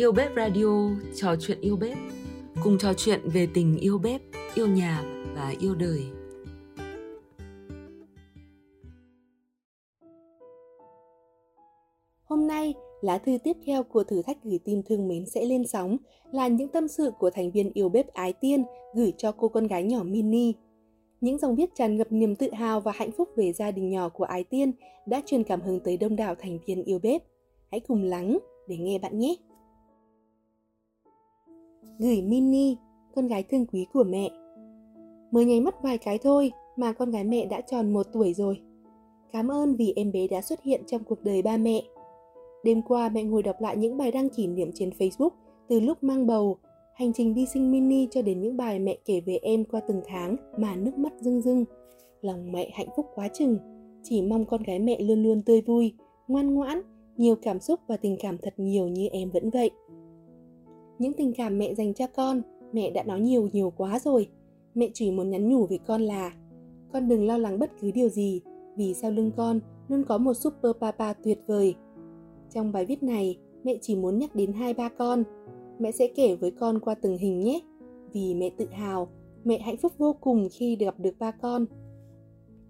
Yêu Bếp Radio, trò chuyện yêu bếp. Cùng trò chuyện về tình yêu bếp, yêu nhà và yêu đời. Hôm nay, lá thư tiếp theo của thử thách gửi tin thương mến sẽ lên sóng là những tâm sự của thành viên yêu bếp Ái Tiên gửi cho cô con gái nhỏ Mini. Những dòng viết tràn ngập niềm tự hào và hạnh phúc về gia đình nhỏ của Ái Tiên đã truyền cảm hứng tới đông đảo thành viên yêu bếp. Hãy cùng lắng để nghe bạn nhé! Gửi Mini, con gái thương quý của mẹ. Mới nháy mắt vài cái thôi mà con gái mẹ đã tròn một tuổi rồi. Cảm ơn vì em bé đã xuất hiện trong cuộc đời ba mẹ. Đêm qua mẹ ngồi đọc lại những bài đăng kỷ niệm trên Facebook từ lúc mang bầu, hành trình đi sinh mini cho đến những bài mẹ kể về em qua từng tháng mà nước mắt rưng rưng. Lòng mẹ hạnh phúc quá chừng, chỉ mong con gái mẹ luôn luôn tươi vui, ngoan ngoãn, nhiều cảm xúc và tình cảm thật nhiều như em vẫn vậy. Những tình cảm mẹ dành cho con, mẹ đã nói nhiều nhiều quá rồi. Mẹ chỉ muốn nhắn nhủ với con là con đừng lo lắng bất cứ điều gì, vì sau lưng con luôn có một super papa tuyệt vời. Trong bài viết này, mẹ chỉ muốn nhắc đến hai ba con. Mẹ sẽ kể với con qua từng hình nhé, vì mẹ tự hào, mẹ hạnh phúc vô cùng khi gặp được ba con.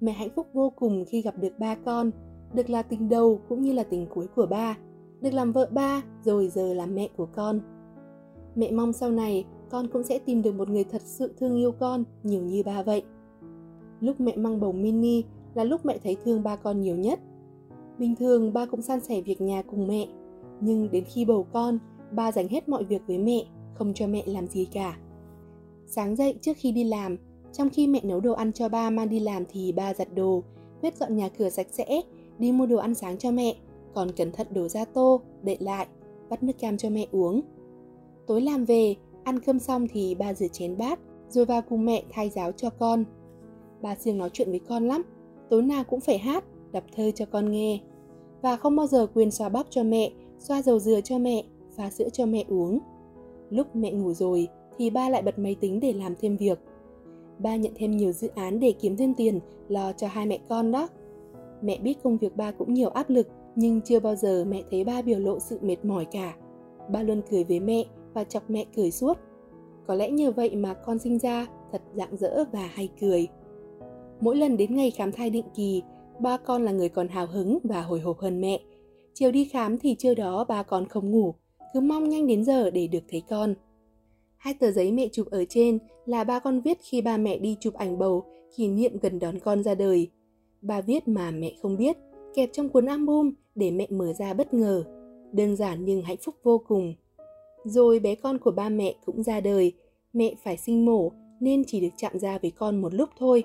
Mẹ hạnh phúc vô cùng khi gặp được ba con, được là tình đầu cũng như là tình cuối của ba, được làm vợ ba rồi giờ làm mẹ của con. Mẹ mong sau này con cũng sẽ tìm được một người thật sự thương yêu con nhiều như ba vậy. Lúc mẹ mang bầu mini là lúc mẹ thấy thương ba con nhiều nhất. Bình thường ba cũng san sẻ việc nhà cùng mẹ, nhưng đến khi bầu con, ba dành hết mọi việc với mẹ, không cho mẹ làm gì cả. Sáng dậy trước khi đi làm, trong khi mẹ nấu đồ ăn cho ba mang đi làm thì ba giặt đồ, quét dọn nhà cửa sạch sẽ, đi mua đồ ăn sáng cho mẹ, còn cẩn thận đổ ra tô, đậy lại, bắt nước cam cho mẹ uống. Tối làm về, ăn cơm xong thì ba rửa chén bát, rồi vào cùng mẹ thay giáo cho con. Ba siêng nói chuyện với con lắm, tối nào cũng phải hát, đọc thơ cho con nghe. Và không bao giờ quên xoa bóp cho mẹ, xoa dầu dừa cho mẹ, pha sữa cho mẹ uống. Lúc mẹ ngủ rồi thì ba lại bật máy tính để làm thêm việc. Ba nhận thêm nhiều dự án để kiếm thêm tiền, lo cho hai mẹ con đó. Mẹ biết công việc ba cũng nhiều áp lực, nhưng chưa bao giờ mẹ thấy ba biểu lộ sự mệt mỏi cả. Ba luôn cười với mẹ và chọc mẹ cười suốt. Có lẽ nhờ vậy mà con sinh ra thật rạng rỡ và hay cười. Mỗi lần đến ngày khám thai định kỳ, ba con là người còn hào hứng và hồi hộp hơn mẹ. Chiều đi khám thì trưa đó ba con không ngủ, cứ mong nhanh đến giờ để được thấy con. Hai tờ giấy mẹ chụp ở trên là ba con viết khi ba mẹ đi chụp ảnh bầu, kỷ niệm gần đón con ra đời. Ba viết mà mẹ không biết, kẹp trong cuốn album để mẹ mở ra bất ngờ. Đơn giản nhưng hạnh phúc vô cùng. Rồi bé con của ba mẹ cũng ra đời, mẹ phải sinh mổ nên chỉ được chạm ra với con một lúc thôi.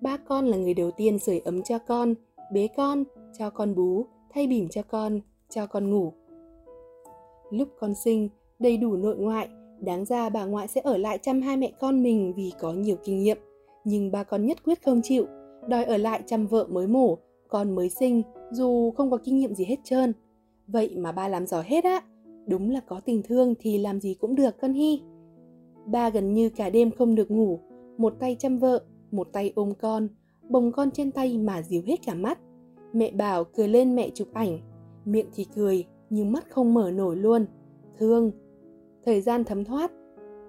Ba con là người đầu tiên sưởi ấm cho con, bế con, cho con bú, thay bỉm cho con, cho con ngủ. Lúc con sinh, đầy đủ nội ngoại, đáng ra bà ngoại sẽ ở lại chăm hai mẹ con mình vì có nhiều kinh nghiệm. Nhưng ba con nhất quyết không chịu, đòi ở lại chăm vợ mới mổ, con mới sinh, dù không có kinh nghiệm gì hết trơn. Vậy mà ba làm giỏi hết á. Đúng là có tình thương thì làm gì cũng được con Hy. Ba gần như cả đêm không được ngủ, một tay chăm vợ, một tay ôm con, bồng con trên tay mà díu hết cả mắt. Mẹ bảo cười lên mẹ chụp ảnh, miệng thì cười nhưng mắt không mở nổi luôn. Thương. Thời gian thấm thoát,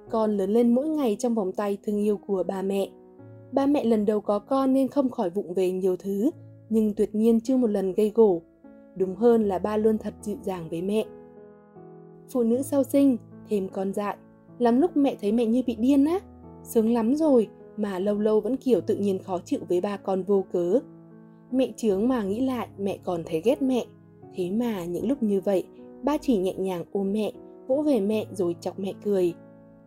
con lớn lên mỗi ngày trong vòng tay thương yêu của ba mẹ. Ba mẹ lần đầu có con nên không khỏi vụng về nhiều thứ, nhưng tuyệt nhiên chưa một lần gây gổ. Đúng hơn là ba luôn thật dịu dàng với mẹ phụ nữ sau sinh, thêm con dại. Lắm lúc mẹ thấy mẹ như bị điên á, sướng lắm rồi mà lâu lâu vẫn kiểu tự nhiên khó chịu với ba con vô cớ. Mẹ chướng mà nghĩ lại mẹ còn thấy ghét mẹ. Thế mà những lúc như vậy, ba chỉ nhẹ nhàng ôm mẹ, vỗ về mẹ rồi chọc mẹ cười.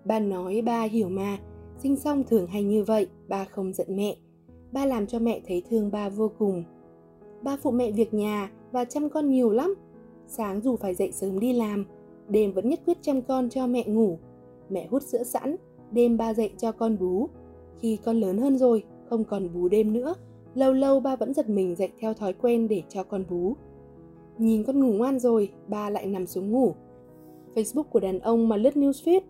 Ba nói ba hiểu mà, sinh xong thường hay như vậy, ba không giận mẹ. Ba làm cho mẹ thấy thương ba vô cùng. Ba phụ mẹ việc nhà và chăm con nhiều lắm. Sáng dù phải dậy sớm đi làm, đêm vẫn nhất quyết chăm con cho mẹ ngủ. Mẹ hút sữa sẵn, đêm ba dậy cho con bú. Khi con lớn hơn rồi, không còn bú đêm nữa, lâu lâu ba vẫn giật mình dậy theo thói quen để cho con bú. Nhìn con ngủ ngoan rồi, ba lại nằm xuống ngủ. Facebook của đàn ông mà lướt newsfeed.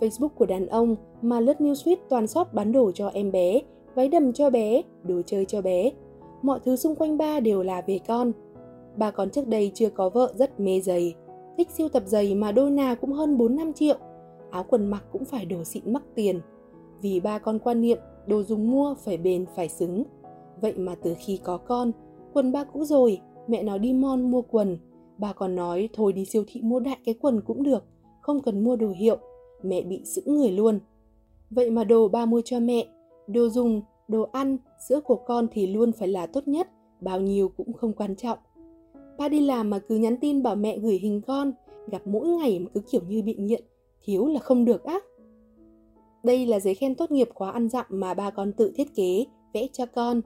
Facebook của đàn ông mà lướt newsfeed toàn shop bán đồ cho em bé, váy đầm cho bé, đồ chơi cho bé. Mọi thứ xung quanh ba đều là về con. Ba con trước đây chưa có vợ rất mê giày, thích siêu tập giày mà đôi nào cũng hơn 4-5 triệu. Áo quần mặc cũng phải đồ xịn mắc tiền. Vì ba con quan niệm đồ dùng mua phải bền phải xứng. Vậy mà từ khi có con, quần ba cũ rồi, mẹ nó đi mon mua quần. Bà còn nói thôi đi siêu thị mua đại cái quần cũng được, không cần mua đồ hiệu. Mẹ bị giữ người luôn. Vậy mà đồ ba mua cho mẹ, đồ dùng, đồ ăn, sữa của con thì luôn phải là tốt nhất, bao nhiêu cũng không quan trọng. Ba đi làm mà cứ nhắn tin bảo mẹ gửi hình con, gặp mỗi ngày mà cứ kiểu như bị nghiện, thiếu là không được á. Đây là giấy khen tốt nghiệp khóa ăn dặm mà ba con tự thiết kế, vẽ cho con.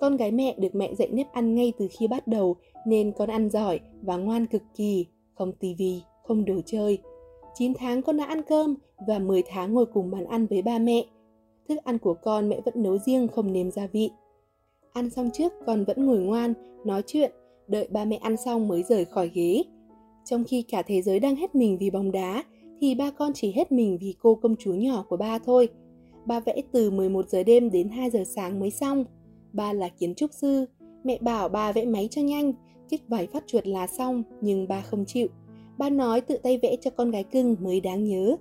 Con gái mẹ được mẹ dạy nếp ăn ngay từ khi bắt đầu nên con ăn giỏi và ngoan cực kỳ, không tivi, không đồ chơi. 9 tháng con đã ăn cơm và 10 tháng ngồi cùng bàn ăn với ba mẹ. Thức ăn của con mẹ vẫn nấu riêng không nêm gia vị. Ăn xong trước con vẫn ngồi ngoan, nói chuyện, đợi ba mẹ ăn xong mới rời khỏi ghế. Trong khi cả thế giới đang hết mình vì bóng đá, thì ba con chỉ hết mình vì cô công chúa nhỏ của ba thôi. Ba vẽ từ 11 giờ đêm đến 2 giờ sáng mới xong. Ba là kiến trúc sư, mẹ bảo ba vẽ máy cho nhanh, kích vải phát chuột là xong, nhưng ba không chịu. Ba nói tự tay vẽ cho con gái cưng mới đáng nhớ.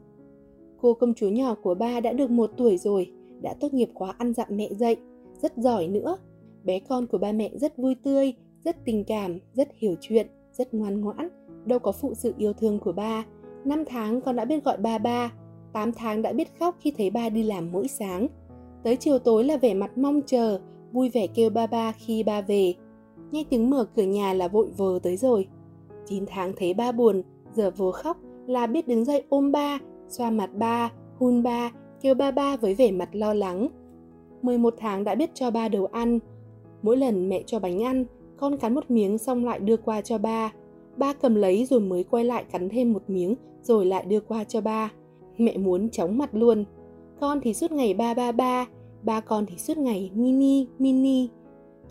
Cô công chúa nhỏ của ba đã được một tuổi rồi, đã tốt nghiệp khóa ăn dặm mẹ dạy, rất giỏi nữa. Bé con của ba mẹ rất vui tươi, rất tình cảm, rất hiểu chuyện, rất ngoan ngoãn, đâu có phụ sự yêu thương của ba. năm tháng con đã biết gọi ba ba, 8 tháng đã biết khóc khi thấy ba đi làm mỗi sáng. Tới chiều tối là vẻ mặt mong chờ, vui vẻ kêu ba ba khi ba về. Nghe tiếng mở cửa nhà là vội vờ tới rồi. 9 tháng thấy ba buồn, giờ vừa khóc là biết đứng dậy ôm ba, xoa mặt ba, hun ba, kêu ba ba với vẻ mặt lo lắng. 11 tháng đã biết cho ba đồ ăn. Mỗi lần mẹ cho bánh ăn, con cắn một miếng xong lại đưa qua cho ba. Ba cầm lấy rồi mới quay lại cắn thêm một miếng rồi lại đưa qua cho ba. Mẹ muốn chóng mặt luôn. Con thì suốt ngày ba ba ba, ba con thì suốt ngày mini mini.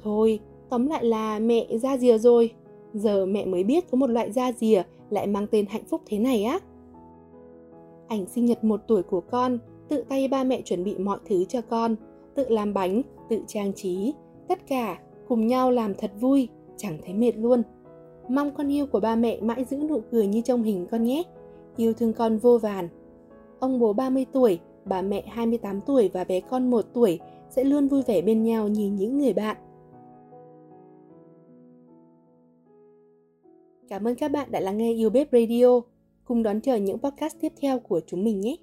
Thôi, tóm lại là mẹ ra rìa rồi. Giờ mẹ mới biết có một loại da rìa lại mang tên hạnh phúc thế này á. Ảnh sinh nhật một tuổi của con, tự tay ba mẹ chuẩn bị mọi thứ cho con, tự làm bánh, tự trang trí, tất cả cùng nhau làm thật vui, chẳng thấy mệt luôn. Mong con yêu của ba mẹ mãi giữ nụ cười như trong hình con nhé. Yêu thương con vô vàn. Ông bố 30 tuổi, bà mẹ 28 tuổi và bé con 1 tuổi sẽ luôn vui vẻ bên nhau như những người bạn. Cảm ơn các bạn đã lắng nghe Yêu Bếp Radio. Cùng đón chờ những podcast tiếp theo của chúng mình nhé.